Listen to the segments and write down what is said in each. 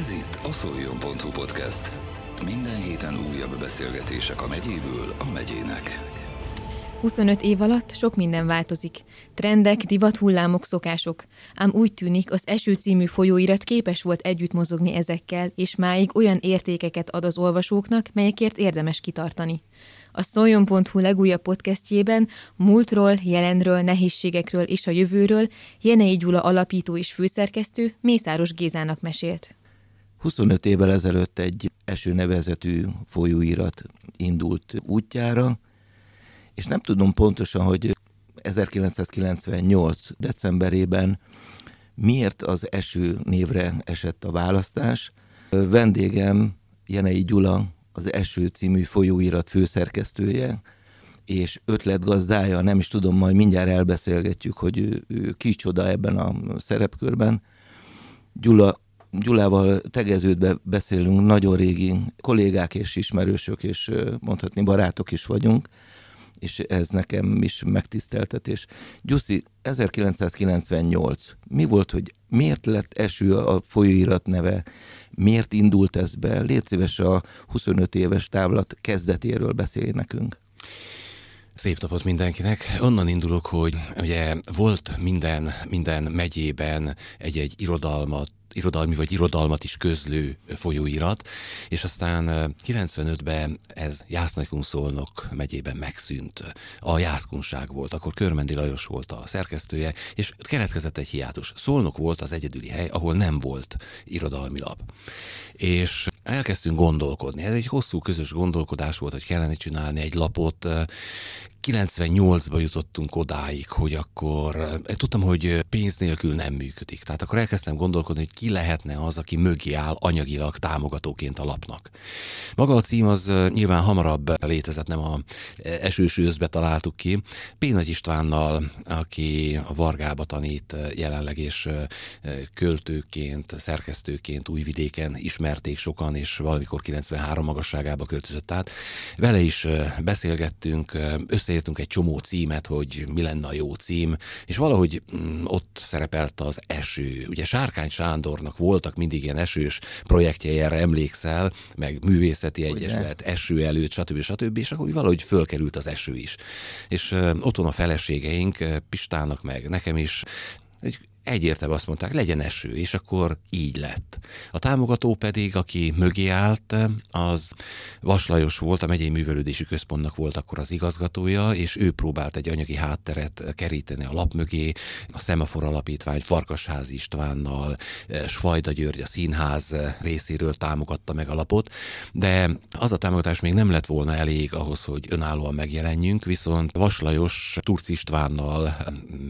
Ez itt a szoljon.hu podcast. Minden héten újabb beszélgetések a megyéből a megyének. 25 év alatt sok minden változik. Trendek, divathullámok, szokások. Ám úgy tűnik, az Eső című folyóirat képes volt együtt mozogni ezekkel, és máig olyan értékeket ad az olvasóknak, melyekért érdemes kitartani. A szoljon.hu legújabb podcastjében múltról, jelenről, nehézségekről és a jövőről Jenei Gyula alapító és főszerkesztő Mészáros Gézának mesélt. 25 évvel ezelőtt egy eső nevezetű folyóirat indult útjára, és nem tudom pontosan, hogy 1998. decemberében miért az eső névre esett a választás. Vendégem Jenei Gyula, az Eső című folyóirat főszerkesztője, és ötletgazdája, nem is tudom, majd mindjárt elbeszélgetjük, hogy ő, ő kicsoda ebben a szerepkörben. Gyula Gyulával tegeződve beszélünk, nagyon régi kollégák és ismerősök, és mondhatni barátok is vagyunk, és ez nekem is megtiszteltetés. Gyuszi, 1998, mi volt, hogy miért lett eső a folyóirat neve, miért indult ez be? Légy szíves a 25 éves távlat kezdetéről beszélj nekünk. Szép napot mindenkinek. Onnan indulok, hogy ugye volt minden, minden megyében egy-egy irodalmat, irodalmi vagy irodalmat is közlő folyóirat, és aztán 95-ben ez Jásznagykun-Szolnok megyében megszűnt. A jászkunság volt, akkor Körmendi Lajos volt a szerkesztője, és keletkezett egy hiátus. Szolnok volt az egyedüli hely, ahol nem volt irodalmi lap. És elkezdtünk gondolkodni. Ez egy hosszú közös gondolkodás volt, hogy kellene csinálni egy lapot. 98-ba jutottunk odáig, hogy akkor eh, tudtam, hogy pénz nélkül nem működik. Tehát akkor elkezdtem gondolkodni, hogy ki lehetne az, aki mögé áll anyagilag támogatóként a lapnak. Maga a cím az eh, nyilván hamarabb létezett, nem a eh, esős őszbe találtuk ki. Pénagy Istvánnal, aki a Vargába tanít jelenleg, és költőként, szerkesztőként újvidéken ismerték sokan, és valamikor 93 magasságába költözött át. Vele is beszélgettünk, össze összeírtunk egy csomó címet, hogy mi lenne a jó cím, és valahogy mm, ott szerepelt az eső. Ugye Sárkány Sándornak voltak mindig ilyen esős projektjei, erre emlékszel, meg művészeti egyesület, eső előtt, stb. stb. És akkor valahogy fölkerült az eső is. És uh, otthon a feleségeink, Pistának meg nekem is egy egyértelműen azt mondták, legyen eső, és akkor így lett. A támogató pedig, aki mögé állt, az Vaslajos volt, a megyei művelődési központnak volt akkor az igazgatója, és ő próbált egy anyagi hátteret keríteni a lap mögé, a Szemafor Alapítvány Farkasház Istvánnal, Svajda György a színház részéről támogatta meg a lapot, de az a támogatás még nem lett volna elég ahhoz, hogy önállóan megjelenjünk, viszont Vaslajos Turc Istvánnal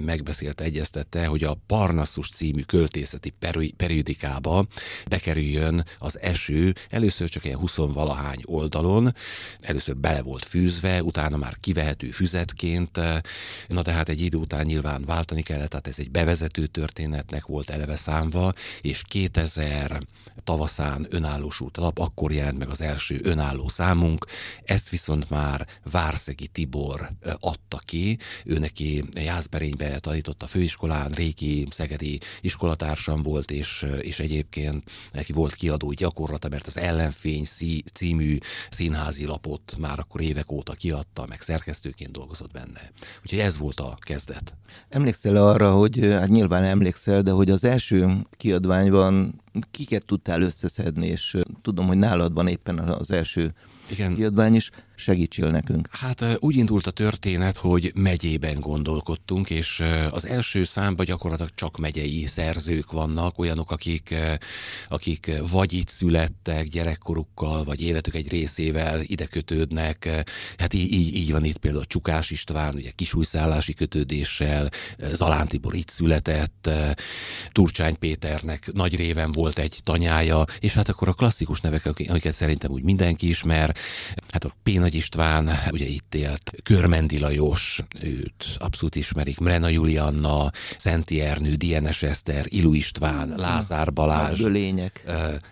megbeszélte, egyeztette, hogy a Parnassus című költészeti periodikába bekerüljön az eső, először csak ilyen 20 valahány oldalon, először bele volt fűzve, utána már kivehető füzetként, na tehát egy idő után nyilván váltani kellett, tehát ez egy bevezető történetnek volt eleve számva, és 2000 tavaszán önállósult lap, akkor jelent meg az első önálló számunk, ezt viszont már Várszegi Tibor adta ki, ő neki Jászberénybe tanított a főiskolán, régi szegedi iskolatársam volt, és, és egyébként neki volt kiadói gyakorlata, mert az Ellenfény című színházi lapot már akkor évek óta kiadta, meg szerkesztőként dolgozott benne. Úgyhogy ez volt a kezdet. Emlékszel arra, hogy hát nyilván emlékszel, de hogy az első kiadványban kiket tudtál összeszedni, és tudom, hogy nálad van éppen az első Igen. kiadvány is segítsél nekünk. Hát úgy indult a történet, hogy megyében gondolkodtunk, és az első számban gyakorlatilag csak megyei szerzők vannak, olyanok, akik, akik vagy itt születtek gyerekkorukkal, vagy életük egy részével ide kötődnek. Hát így, így, így van itt például Csukás István, ugye kisújszállási kötődéssel, Zalán Tibor itt született, Turcsány Péternek nagy réven volt egy tanyája, és hát akkor a klasszikus nevek, akiket szerintem úgy mindenki ismer, hát a Péna Nagy István, ugye itt élt, Körmendi Lajos, őt abszolút ismerik, Mrena Julianna, Szenti Ernő, DNS Eszter, Ilu István, Lázár Balázs, lények.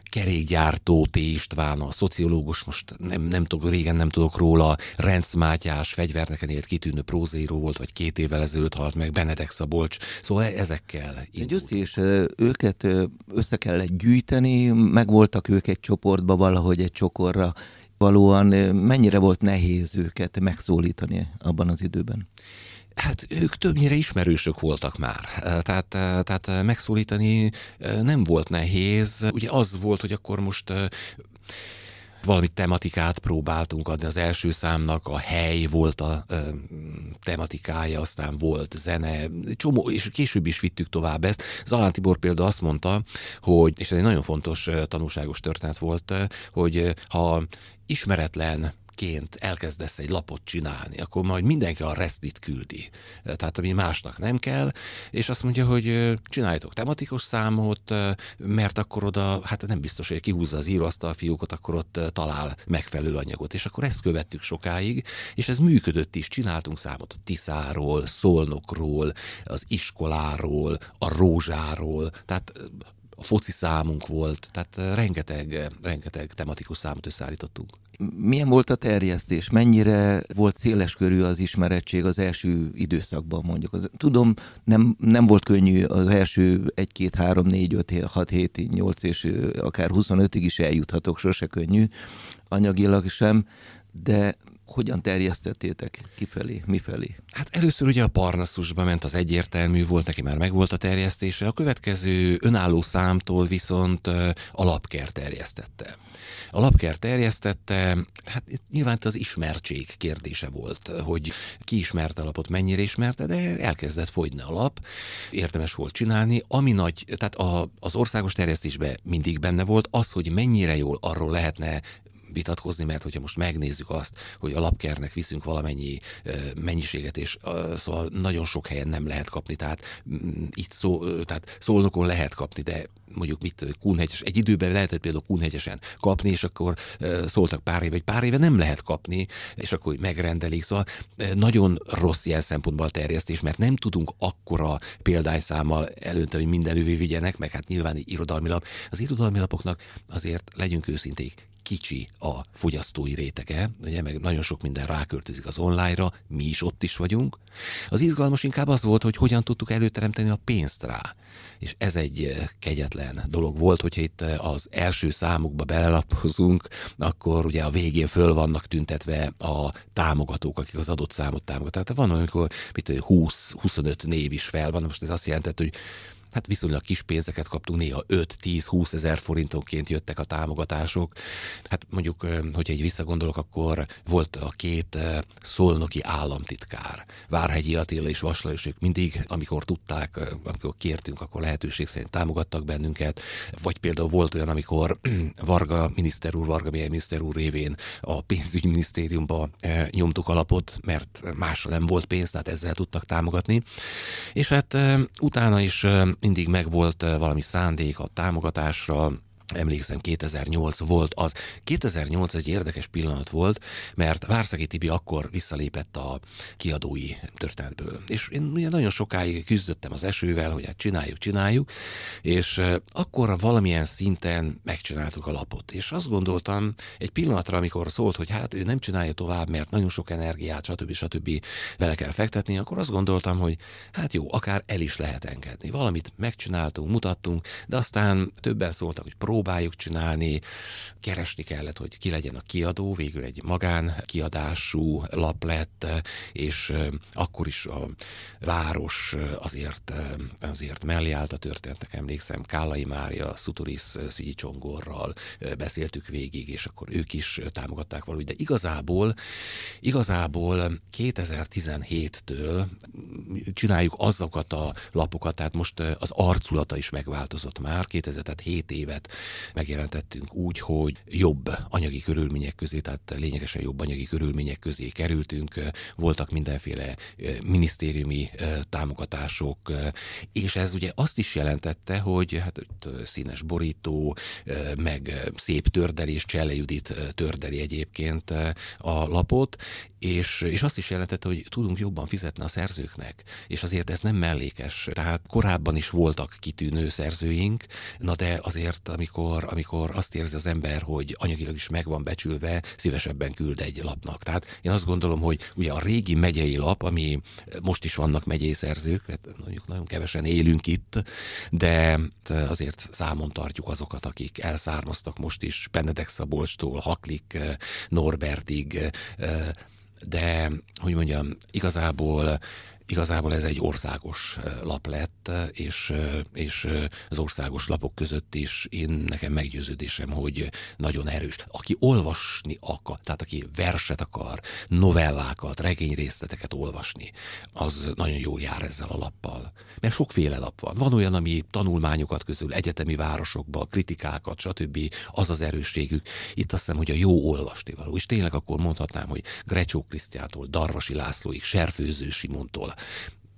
kerékgyártó T. István, a szociológus, most nem, nem tudok, régen nem tudok róla, Renc Mátyás, fegyverneken élt kitűnő prózíró volt, vagy két évvel ezelőtt halt meg, Benedek Szabolcs, szóval ezekkel indult. és őket össze kellett gyűjteni, megvoltak ők egy csoportba valahogy egy csokorra valóan mennyire volt nehéz őket megszólítani abban az időben? Hát ők többnyire ismerősök voltak már, tehát, tehát megszólítani nem volt nehéz. Ugye az volt, hogy akkor most valami tematikát próbáltunk adni. Az első számnak a hely volt a ö, tematikája, aztán volt zene, csomó, és később is vittük tovább ezt. Zalán Tibor például azt mondta, hogy, és ez egy nagyon fontos tanulságos történet volt, hogy ha ismeretlen ként elkezdesz egy lapot csinálni, akkor majd mindenki a resztit küldi. Tehát ami másnak nem kell, és azt mondja, hogy csináljátok tematikus számot, mert akkor oda, hát nem biztos, hogy kihúzza az íróasztal fiókot, akkor ott talál megfelelő anyagot. És akkor ezt követtük sokáig, és ez működött is. Csináltunk számot a Tiszáról, Szolnokról, az iskoláról, a Rózsáról, tehát a foci számunk volt, tehát rengeteg, rengeteg tematikus számot összeállítottunk. Milyen volt a terjesztés? Mennyire volt széleskörű az ismerettség az első időszakban mondjuk? Tudom, nem, nem volt könnyű az első 1, 2, 3, 4, 5, 6, 7, 8 és akár 25-ig is eljuthatok, sose könnyű, anyagilag sem, de hogyan terjesztettétek kifelé, mifelé? Hát először ugye a Parnaszusba ment, az egyértelmű volt, neki már megvolt a terjesztése, a következő önálló számtól viszont a lapker terjesztette. A terjesztette, hát nyilván az ismertség kérdése volt, hogy ki ismerte a lapot, mennyire ismerte, de elkezdett fogyni a lap, érdemes volt csinálni. Ami nagy, tehát a, az országos terjesztésben mindig benne volt, az, hogy mennyire jól arról lehetne vitatkozni, mert hogyha most megnézzük azt, hogy a lapkernek viszünk valamennyi mennyiséget, és szóval nagyon sok helyen nem lehet kapni, tehát mm, itt szó, tehát szólnokon lehet kapni, de mondjuk mit Kunhegyes, egy időben lehetett például Kunhegyesen kapni, és akkor szóltak pár éve, egy pár éve nem lehet kapni, és akkor megrendelik. Szóval nagyon rossz ilyen szempontból a terjesztés, mert nem tudunk akkora példányszámmal előnteni, hogy minden vigyenek, meg hát nyilván irodalmi lap. Az irodalmi lapoknak azért legyünk őszinték, kicsi a fogyasztói rétege, ugye, meg nagyon sok minden ráköltözik az online-ra, mi is ott is vagyunk. Az izgalmas inkább az volt, hogy hogyan tudtuk előteremteni a pénzt rá. És ez egy eh, kegyetlen dolog volt, hogyha itt eh, az első számukba belelapozunk, akkor ugye a végén föl vannak tüntetve a támogatók, akik az adott számot támogatják. Tehát van, amikor 20-25 név is fel van, most ez azt jelentett, hogy hát viszonylag kis pénzeket kaptunk, néha 5-10-20 ezer forintonként jöttek a támogatások. Hát mondjuk, hogyha egy visszagondolok, akkor volt a két szolnoki államtitkár, Várhegyi Attila és Vaslajos, ők mindig, amikor tudták, amikor kértünk, akkor lehetőség szerint támogattak bennünket, vagy például volt olyan, amikor Varga miniszter úr, Varga miniszter úr révén a pénzügyminisztériumba nyomtuk alapot, mert másra nem volt pénz, tehát ezzel tudtak támogatni. És hát utána is mindig megvolt valami szándék a támogatásra, Emlékszem, 2008 volt az. 2008 egy érdekes pillanat volt, mert Várszaki Tibi akkor visszalépett a kiadói történetből. És én ugye nagyon sokáig küzdöttem az esővel, hogy hát csináljuk, csináljuk, és akkor valamilyen szinten megcsináltuk a lapot. És azt gondoltam egy pillanatra, amikor szólt, hogy hát ő nem csinálja tovább, mert nagyon sok energiát, stb. stb. vele kell fektetni, akkor azt gondoltam, hogy hát jó, akár el is lehet engedni. Valamit megcsináltunk, mutattunk, de aztán többen szóltak, hogy pró próbáljuk csinálni, keresni kellett, hogy ki legyen a kiadó, végül egy magán kiadású lap lett, és akkor is a város azért, azért mellé állt a történetnek, emlékszem, Kálai Mária, Szuturis Szügyi Csongorral beszéltük végig, és akkor ők is támogatták valahogy, de igazából, igazából 2017-től csináljuk azokat a lapokat, tehát most az arculata is megváltozott már, 2007 évet megjelentettünk úgy, hogy jobb anyagi körülmények közé, tehát lényegesen jobb anyagi körülmények közé kerültünk, voltak mindenféle minisztériumi támogatások, és ez ugye azt is jelentette, hogy hát színes borító, meg szép tördelés, Cselle Judit tördeli egyébként a lapot, és, és azt is jelentette, hogy tudunk jobban fizetni a szerzőknek, és azért ez nem mellékes. Tehát korábban is voltak kitűnő szerzőink, na de azért, amikor, amikor azt érzi az ember, hogy anyagilag is meg van becsülve, szívesebben küld egy lapnak. Tehát én azt gondolom, hogy ugye a régi megyei lap, ami most is vannak megyei szerzők, hát mondjuk nagyon kevesen élünk itt, de azért számon tartjuk azokat, akik elszármaztak most is Benedek Szabolcstól, Haklik, Norbertig, de hogy mondjam, igazából igazából ez egy országos lap lett, és, és az országos lapok között is én nekem meggyőződésem, hogy nagyon erős. Aki olvasni akar, tehát aki verset akar, novellákat, regényrészleteket olvasni, az nagyon jól jár ezzel a lappal. Mert sokféle lap van. Van olyan, ami tanulmányokat közül, egyetemi városokba, kritikákat, stb. Az az erősségük. Itt azt hiszem, hogy a jó olvasni való. És tényleg akkor mondhatnám, hogy Grecsó Krisztiától, Darvasi Lászlóig, Serfőző Simontól,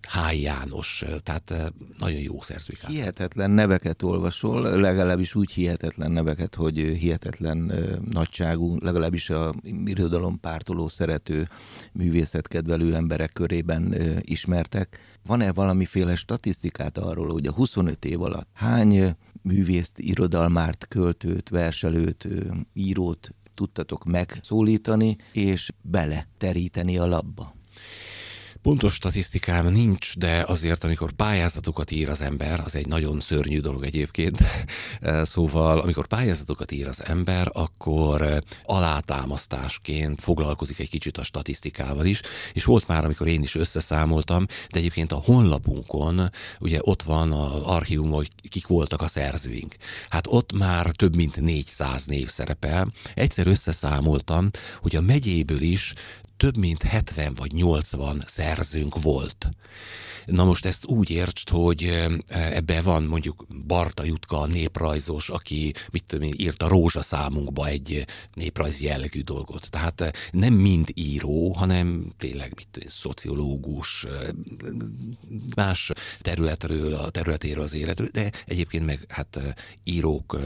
Háj János, tehát nagyon jó szerzők. Hihetetlen neveket olvasol, legalábbis úgy hihetetlen neveket, hogy hihetetlen nagyságú, legalábbis a irodalom pártoló, szerető, művészetkedvelő emberek körében ismertek. Van-e valamiféle statisztikát arról, hogy a 25 év alatt hány művészt, irodalmárt, költőt, verselőt, írót tudtatok megszólítani, és bele teríteni a labba? Pontos statisztikám nincs, de azért, amikor pályázatokat ír az ember, az egy nagyon szörnyű dolog egyébként, szóval amikor pályázatokat ír az ember, akkor alátámasztásként foglalkozik egy kicsit a statisztikával is, és volt már, amikor én is összeszámoltam, de egyébként a honlapunkon ugye ott van az archívum, hogy kik voltak a szerzőink. Hát ott már több mint 400 név szerepel. Egyszer összeszámoltam, hogy a megyéből is több mint 70 vagy 80 szerzőnk volt. Na most ezt úgy értsd, hogy ebbe van mondjuk Barta Jutka, néprajzos, aki mit tudom én, írt a rózsaszámunkba egy néprajzi jellegű dolgot. Tehát nem mind író, hanem tényleg mit tudom én, szociológus, más területről, a területéről az életről, de egyébként meg hát írók,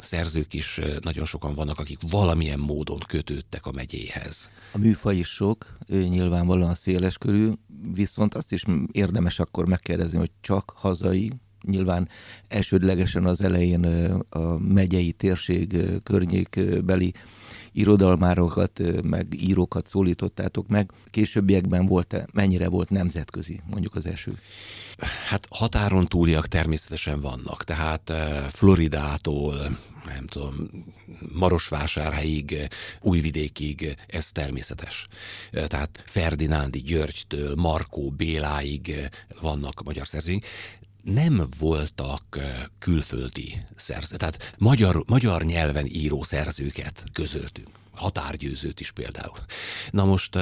szerzők is nagyon sokan vannak, akik valamilyen módon kötődtek a megyéhez. A műfaj is sok, nyilvánvalóan széles körül, viszont azt is érdemes akkor megkérdezni, hogy csak hazai, nyilván elsődlegesen az elején a megyei térség környékbeli irodalmárokat, meg írókat szólítottátok meg. Későbbiekben volt -e, mennyire volt nemzetközi, mondjuk az első? Hát határon túliak természetesen vannak, tehát Floridától nem tudom, Marosvásárhelyig, Újvidékig, ez természetes. Tehát Ferdinándi Györgytől, Markó Béláig vannak magyar szerzőink nem voltak külföldi szerzők, tehát magyar, magyar nyelven író szerzőket közöltünk határgyőzőt is például. Na most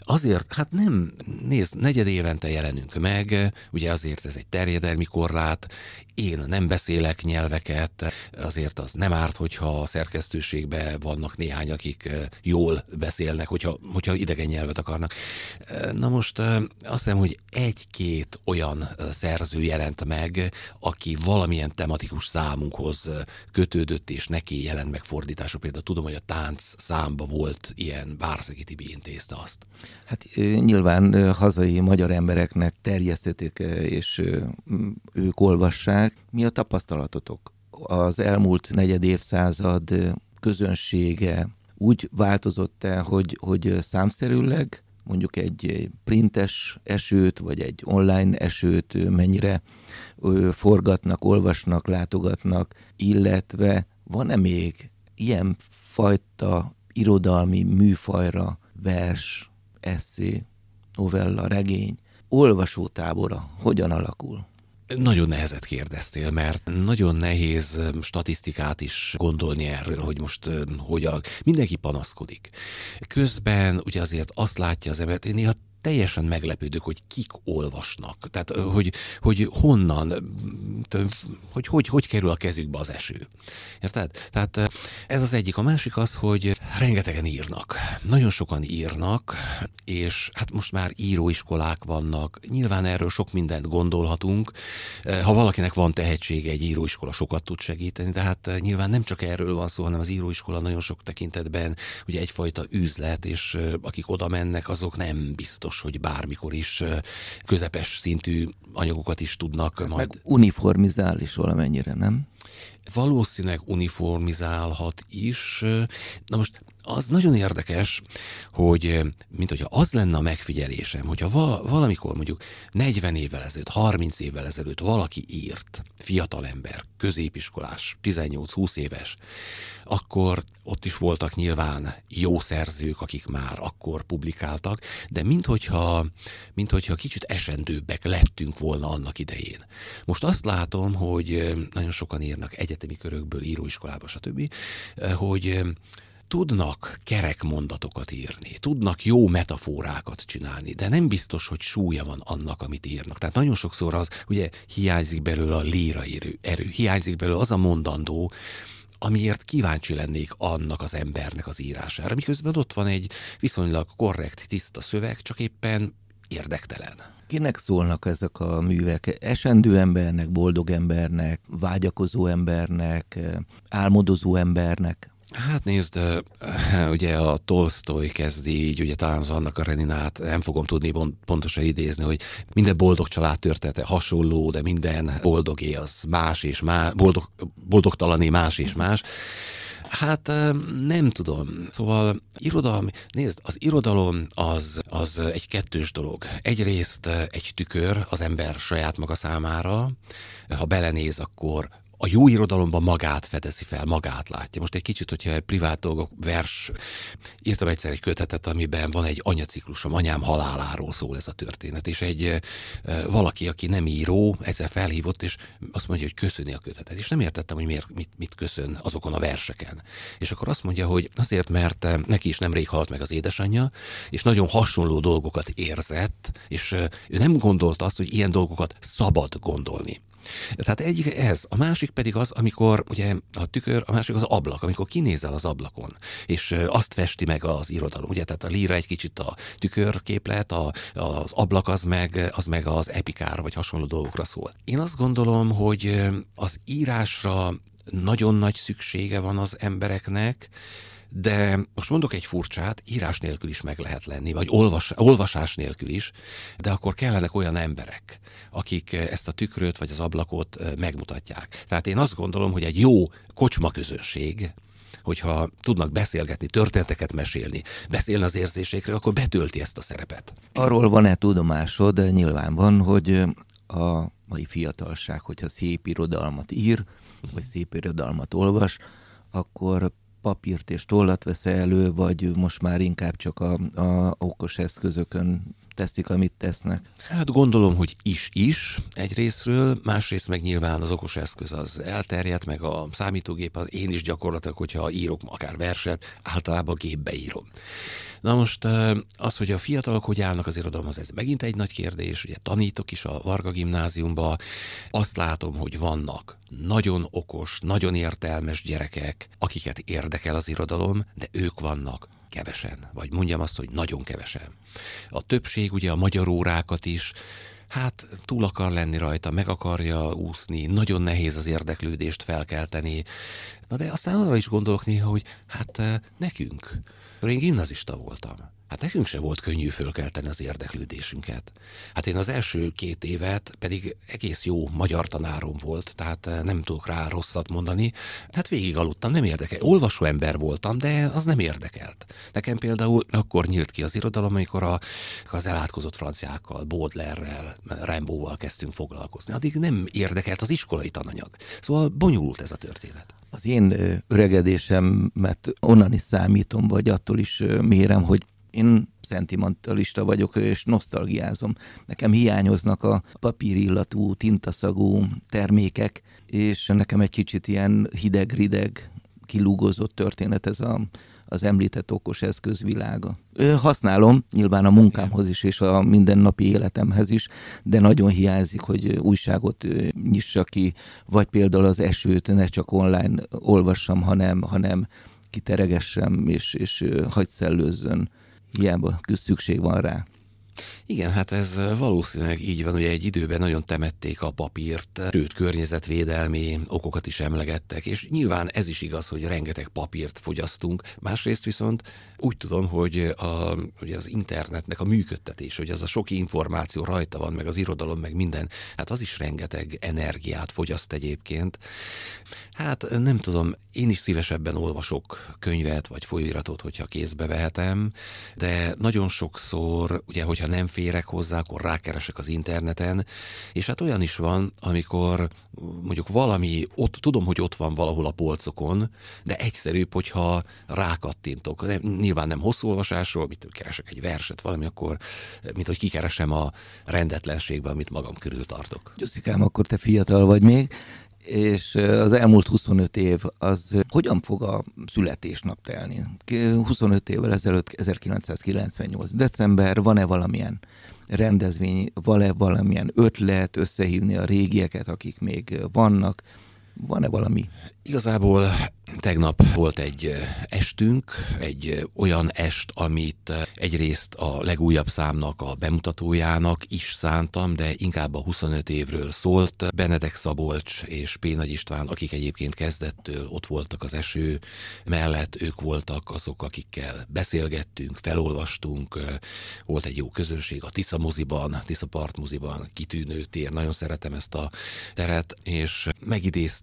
azért, hát nem, nézd, negyed évente jelenünk meg, ugye azért ez egy terjedelmi korlát, én nem beszélek nyelveket, azért az nem árt, hogyha a szerkesztőségben vannak néhány, akik jól beszélnek, hogyha, hogyha idegen nyelvet akarnak. Na most azt hiszem, hogy egy-két olyan szerző jelent meg, aki valamilyen tematikus számunkhoz kötődött, és neki jelent meg fordítások. Például tudom, hogy a tánc számba volt ilyen, Bárszegi Tibi intézte azt. Hát nyilván hazai magyar embereknek terjesztették, és ők olvassák. Mi a tapasztalatotok? Az elmúlt negyed évszázad közönsége úgy változott el, hogy, hogy számszerűleg mondjuk egy printes esőt, vagy egy online esőt mennyire forgatnak, olvasnak, látogatnak, illetve van-e még ilyen fajta irodalmi műfajra, vers, eszé, novella, regény, olvasótábora hogyan alakul? Nagyon nehezet kérdeztél, mert nagyon nehéz statisztikát is gondolni erről, hogy most hogy a, mindenki panaszkodik. Közben ugye azért azt látja az ember, néha teljesen meglepődök, hogy kik olvasnak. Tehát, hogy, hogy honnan, hogy, hogy hogy kerül a kezükbe az eső. Érted? Tehát ez az egyik. A másik az, hogy rengetegen írnak. Nagyon sokan írnak, és hát most már íróiskolák vannak. Nyilván erről sok mindent gondolhatunk. Ha valakinek van tehetsége, egy íróiskola sokat tud segíteni, de hát nyilván nem csak erről van szó, hanem az íróiskola nagyon sok tekintetben ugye egyfajta üzlet, és akik oda mennek, azok nem biztos, hogy bármikor is közepes szintű anyagokat is tudnak hát majd. Meg uniformizál is valamennyire, nem? Valószínűleg uniformizálhat is. Na most az nagyon érdekes, hogy mint hogyha az lenne a megfigyelésem, hogyha val- valamikor mondjuk 40 évvel ezelőtt, 30 évvel ezelőtt valaki írt, fiatalember, középiskolás, 18-20 éves, akkor ott is voltak nyilván jó szerzők, akik már akkor publikáltak, de minthogyha, minthogyha kicsit esendőbbek lettünk volna annak idején. Most azt látom, hogy nagyon sokan írnak egyetemi körökből, íróiskolába, stb., hogy tudnak kerek mondatokat írni, tudnak jó metaforákat csinálni, de nem biztos, hogy súlya van annak, amit írnak. Tehát nagyon sokszor az, ugye hiányzik belőle a líra erő, hiányzik belőle az a mondandó, amiért kíváncsi lennék annak az embernek az írására, miközben ott van egy viszonylag korrekt, tiszta szöveg, csak éppen érdektelen. Kinek szólnak ezek a művek? Esendő embernek, boldog embernek, vágyakozó embernek, álmodozó embernek? Hát nézd, ugye a Tolstoy kezdi így, ugye talán az annak a Reninát, nem fogom tudni pontosan idézni, hogy minden boldog család története hasonló, de minden boldogé az más és más, boldog, boldogtalané más és más. Hát nem tudom. Szóval irodalmi, nézd, az irodalom az, az egy kettős dolog. Egyrészt egy tükör az ember saját maga számára, ha belenéz, akkor a jó irodalomban magát fedezi fel, magát látja. Most egy kicsit, hogyha egy privát dolgok vers, írtam egyszer egy kötetet, amiben van egy anyaciklusom, anyám haláláról szól ez a történet, és egy valaki, aki nem író, egyszer felhívott, és azt mondja, hogy köszöni a kötetet. És nem értettem, hogy miért, mit, mit köszön azokon a verseken. És akkor azt mondja, hogy azért, mert neki is nemrég halt meg az édesanyja, és nagyon hasonló dolgokat érzett, és ő nem gondolta azt, hogy ilyen dolgokat szabad gondolni. Tehát egyik ez, a másik pedig az, amikor ugye a tükör, a másik az ablak, amikor kinézel az ablakon, és azt festi meg az irodalom. Ugye, tehát a líra egy kicsit a tükörképlet, a, az ablak az meg, az meg az epikára, vagy hasonló dolgokra szól. Én azt gondolom, hogy az írásra nagyon nagy szüksége van az embereknek, de most mondok egy furcsát, írás nélkül is meg lehet lenni, vagy olvas, olvasás nélkül is, de akkor kellenek olyan emberek, akik ezt a tükröt vagy az ablakot megmutatják. Tehát én azt gondolom, hogy egy jó kocsma közönség, hogyha tudnak beszélgetni, történeteket mesélni, beszélni az érzésekről, akkor betölti ezt a szerepet. Arról van-e tudomásod, nyilván van, hogy a mai fiatalság, hogyha szép irodalmat ír, vagy szép irodalmat olvas, akkor papírt és tollat vesz elő, vagy most már inkább csak a, a okos eszközökön teszik, amit tesznek? Hát gondolom, hogy is-is egyrésztről, másrészt meg nyilván az okos eszköz az elterjedt, meg a számítógép, az én is gyakorlatilag, hogyha írok akár verset, általában gépbe írom. Na most az, hogy a fiatalok hogy állnak az irodalomhoz, ez megint egy nagy kérdés. Ugye tanítok is a Varga gimnáziumba, azt látom, hogy vannak nagyon okos, nagyon értelmes gyerekek, akiket érdekel az irodalom, de ők vannak kevesen, vagy mondjam azt, hogy nagyon kevesen. A többség ugye a magyar órákat is hát túl akar lenni rajta, meg akarja úszni, nagyon nehéz az érdeklődést felkelteni. Na de aztán arra is gondolok néha, hogy hát nekünk, én gimnazista voltam. Hát nekünk se volt könnyű fölkelteni az érdeklődésünket. Hát én az első két évet pedig egész jó magyar tanárom volt, tehát eh, nem tudok rá rosszat mondani. Hát végig aludtam, nem érdekel. Olvasó ember voltam, de az nem érdekelt. Nekem például akkor nyílt ki az irodalom, amikor a, az elátkozott franciákkal, Baudelaire-rel, Rimbaud-val kezdtünk foglalkozni. Addig nem érdekelt az iskolai tananyag. Szóval bonyolult ez a történet. Az én öregedésemet onnan is számítom, vagy attól is mérem, hogy én szentimentalista vagyok, és nosztalgiázom. Nekem hiányoznak a papírillatú, tintaszagú termékek, és nekem egy kicsit ilyen hideg-rideg, kilúgozott történet ez a, az említett okos eszköz világa. Használom nyilván a munkámhoz is, és a mindennapi életemhez is, de nagyon hiányzik, hogy újságot nyissa ki, vagy például az esőt ne csak online olvassam, hanem, hanem kiteregessem, és, és hagyd szellőzzön. Hiába szükség van rá. Igen, hát ez valószínűleg így van, hogy egy időben nagyon temették a papírt, sőt környezetvédelmi okokat is emlegettek, és nyilván ez is igaz, hogy rengeteg papírt fogyasztunk. Másrészt viszont úgy tudom, hogy, a, hogy az internetnek a működtetés, hogy az a sok információ rajta van, meg az irodalom, meg minden, hát az is rengeteg energiát fogyaszt egyébként. Hát nem tudom, én is szívesebben olvasok könyvet vagy folyóiratot, hogyha kézbe vehetem, de nagyon sokszor, ugye, hogyha nem férek hozzá, akkor rákeresek az interneten, és hát olyan is van, amikor mondjuk valami, ott tudom, hogy ott van valahol a polcokon, de egyszerűbb, hogyha rákattintok. De nyilván nem hosszú olvasásról, mit keresek egy verset, valami, akkor mint hogy kikeresem a rendetlenségben, amit magam körül tartok. Gyuszikám, akkor te fiatal vagy még, és az elmúlt 25 év, az hogyan fog a születésnap telni? 25 évvel ezelőtt, 1998. december, van-e valamilyen rendezvény, van-e valamilyen ötlet összehívni a régieket, akik még vannak? Van-e valami? Igazából tegnap volt egy estünk, egy olyan est, amit egyrészt a legújabb számnak a bemutatójának is szántam, de inkább a 25 évről szólt. Benedek Szabolcs és P. Nagy István, akik egyébként kezdettől ott voltak az eső mellett, ők voltak azok, akikkel beszélgettünk, felolvastunk, volt egy jó közönség a Tisza moziban, Tisza Part moziban, kitűnő tér, nagyon szeretem ezt a teret, és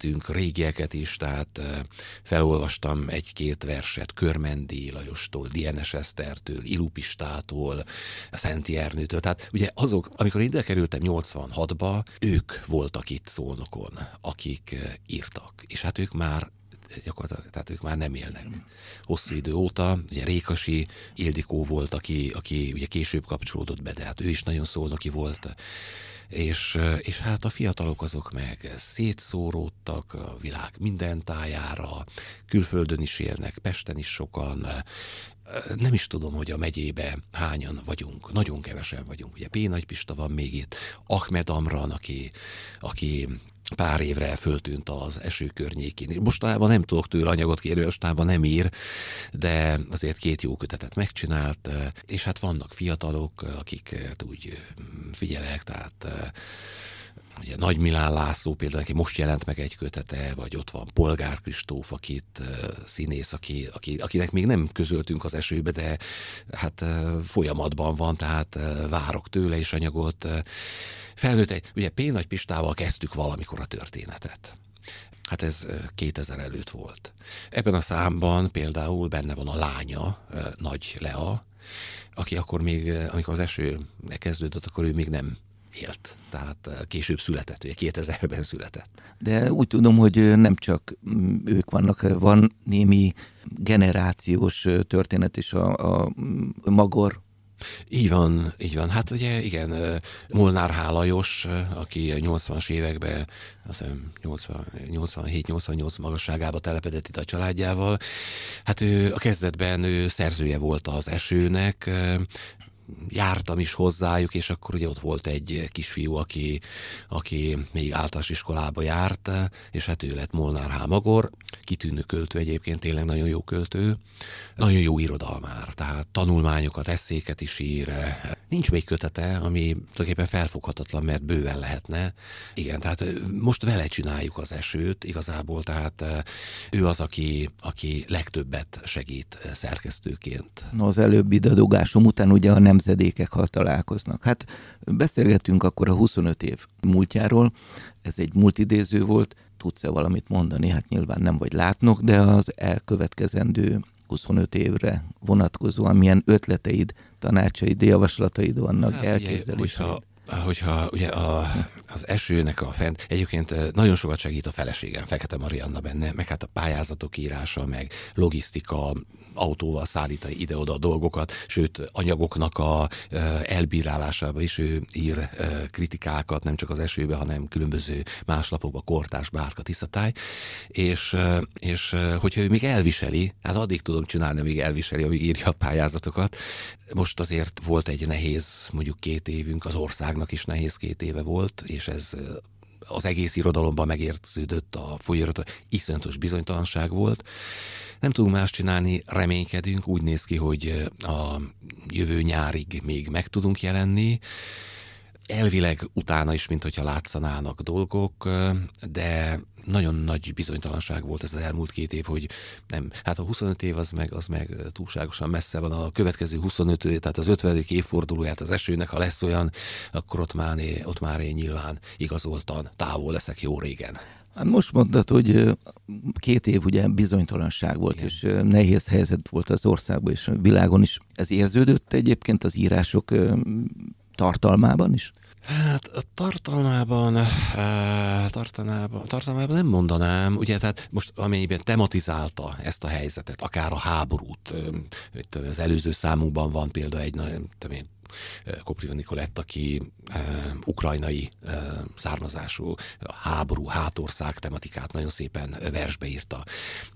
megidéztünk régieket is, tehát felolvastam egy-két verset Körmendi Lajostól, Dienes Esztertől, Ilupistától, Szenti Ernőtől. Tehát ugye azok, amikor ide kerültem 86-ba, ők voltak itt szónokon, akik írtak. És hát ők már gyakorlatilag, tehát ők már nem élnek. Hosszú idő óta, ugye Rékasi Ildikó volt, aki, aki ugye később kapcsolódott be, de hát ő is nagyon szólnoki volt és, és hát a fiatalok azok meg szétszóródtak a világ minden tájára, külföldön is élnek, Pesten is sokan, nem is tudom, hogy a megyébe hányan vagyunk, nagyon kevesen vagyunk. Ugye P. Nagy Pista van még itt, Ahmed Amran, aki, aki pár évre föltűnt az eső környékén. Mostanában nem tudok tőle anyagot kérni, mostanában nem ír, de azért két jó kötetet megcsinált, és hát vannak fiatalok, akiket úgy figyelek, tehát ugye Nagy Milán László például, aki most jelent meg egy kötete, vagy ott van Polgár Kristóf, akit színész, aki, aki, akinek még nem közöltünk az esőbe, de hát folyamatban van, tehát várok tőle is anyagot. Felnőtt ugye P. Nagy Pistával kezdtük valamikor a történetet. Hát ez 2000 előtt volt. Ebben a számban például benne van a lánya, Nagy Lea, aki akkor még, amikor az eső kezdődött, akkor ő még nem élt. Tehát később született, ugye 2000-ben született. De úgy tudom, hogy nem csak mm, ők vannak, van némi generációs történet is a, a Magor így van, így van. Hát ugye igen, Molnár Hálajos, aki a 80-as években, azt hiszem 87-88 magasságába telepedett itt a családjával. Hát ő a kezdetben ő szerzője volt az esőnek, jártam is hozzájuk, és akkor ugye ott volt egy kisfiú, aki, aki még általános iskolába járt, és hát ő lett Molnár Hámagor, kitűnő költő egyébként, tényleg nagyon jó költő, nagyon jó irodalmár, tehát tanulmányokat, eszéket is ír. Nincs még kötete, ami tulajdonképpen felfoghatatlan, mert bőven lehetne. Igen, tehát most vele csináljuk az esőt igazából, tehát ő az, aki, aki legtöbbet segít szerkesztőként. No, az előbbi dadogásom után ugye a nemzedékek, ha találkoznak. Hát beszélgetünk akkor a 25 év múltjáról, ez egy multidéző volt, tudsz-e valamit mondani? Hát nyilván nem vagy látnok, de az elkövetkezendő 25 évre vonatkozóan milyen ötleteid, tanácsaid, javaslataid vannak, hát, elképzeléseid? Hogyha Hogyha ugye a, az esőnek a fent, egyébként nagyon sokat segít a feleségem, Fekete Marianna benne, meg hát a pályázatok írása, meg logisztika, autóval szállítani ide-oda a dolgokat, sőt anyagoknak a elbírálásába is ő ír kritikákat, nem csak az esőbe, hanem különböző más lapokba, kortás, bárka, tiszatály, és, és hogyha ő még elviseli, hát addig tudom csinálni, amíg elviseli, amíg írja a pályázatokat. Most azért volt egy nehéz, mondjuk két évünk, az országnak is nehéz két éve volt, és ez az egész irodalomban megérződött a folyóirat, iszonyatos bizonytalanság volt. Nem tudunk más csinálni, reménykedünk, úgy néz ki, hogy a jövő nyárig még meg tudunk jelenni, elvileg utána is, mint hogyha látszanának dolgok, de nagyon nagy bizonytalanság volt ez az elmúlt két év, hogy nem, hát a 25 év az meg, az meg túlságosan messze van, a következő 25 év, tehát az 50. évfordulóját az esőnek, ha lesz olyan, akkor ott már, ott már én nyilván igazoltan távol leszek jó régen. Hát most mondtad, hogy két év ugye bizonytalanság volt, Igen. és nehéz helyzet volt az országban és a világon is. Ez érződött egyébként az írások tartalmában is? Hát a tartalmában, tartalmában, tartalmában nem mondanám, ugye, tehát most amelyben tematizálta ezt a helyzetet, akár a háborút, az előző számunkban van például egy, én, Kopriva Nikolett, aki e, ukrajnai e, származású, háború, hátország tematikát nagyon szépen versbe írta.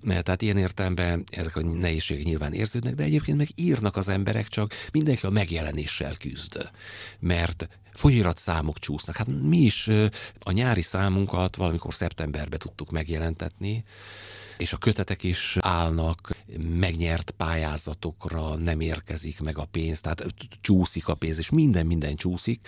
Tehát ilyen értelemben ezek a nehézségek nyilván érződnek, de egyébként meg írnak az emberek, csak mindenki a megjelenéssel küzd. Mert folyóirat számok csúsznak. Hát mi is a nyári számunkat valamikor szeptemberben tudtuk megjelentetni, és a kötetek is állnak, megnyert pályázatokra nem érkezik meg a pénz, tehát csúszik a pénz, és minden, minden csúszik.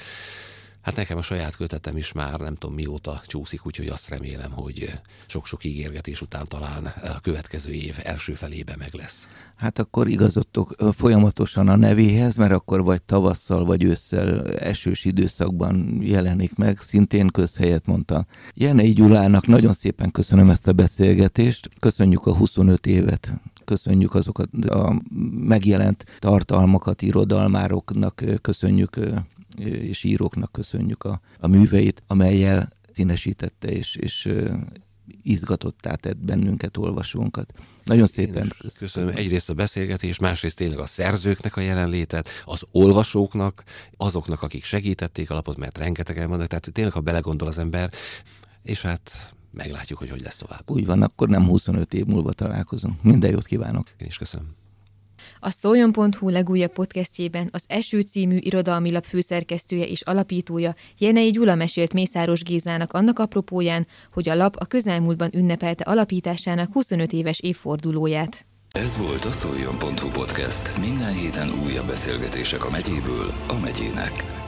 Hát nekem a saját kötetem is már nem tudom mióta csúszik, úgyhogy azt remélem, hogy sok-sok ígérgetés után talán a következő év első felébe meg lesz. Hát akkor igazodtok folyamatosan a nevéhez, mert akkor vagy tavasszal, vagy ősszel esős időszakban jelenik meg, szintén közhelyet mondta. Jenei Gyulának nagyon szépen köszönöm ezt a beszélgetést, köszönjük a 25 évet, köszönjük azokat a megjelent tartalmakat, irodalmároknak köszönjük és íróknak köszönjük a, a műveit, amelyel színesítette és, és izgatottá tett bennünket, olvasónkat. Nagyon szépen köszönöm. köszönöm. Egyrészt a beszélgetés, másrészt tényleg a szerzőknek a jelenlétet, az olvasóknak, azoknak, akik segítették a lapot, mert rengetegen vannak, tehát tényleg, ha belegondol az ember, és hát meglátjuk, hogy hogy lesz tovább. Úgy van, akkor nem 25 év múlva találkozunk. Minden jót kívánok. Én is köszönöm. A szoljon.hu legújabb podcastjében az Eső című irodalmi lap főszerkesztője és alapítója Jenei Gyula mesélt Mészáros Gézának annak apropóján, hogy a lap a közelmúltban ünnepelte alapításának 25 éves évfordulóját. Ez volt a szoljon.hu podcast. Minden héten újabb beszélgetések a megyéből a megyének.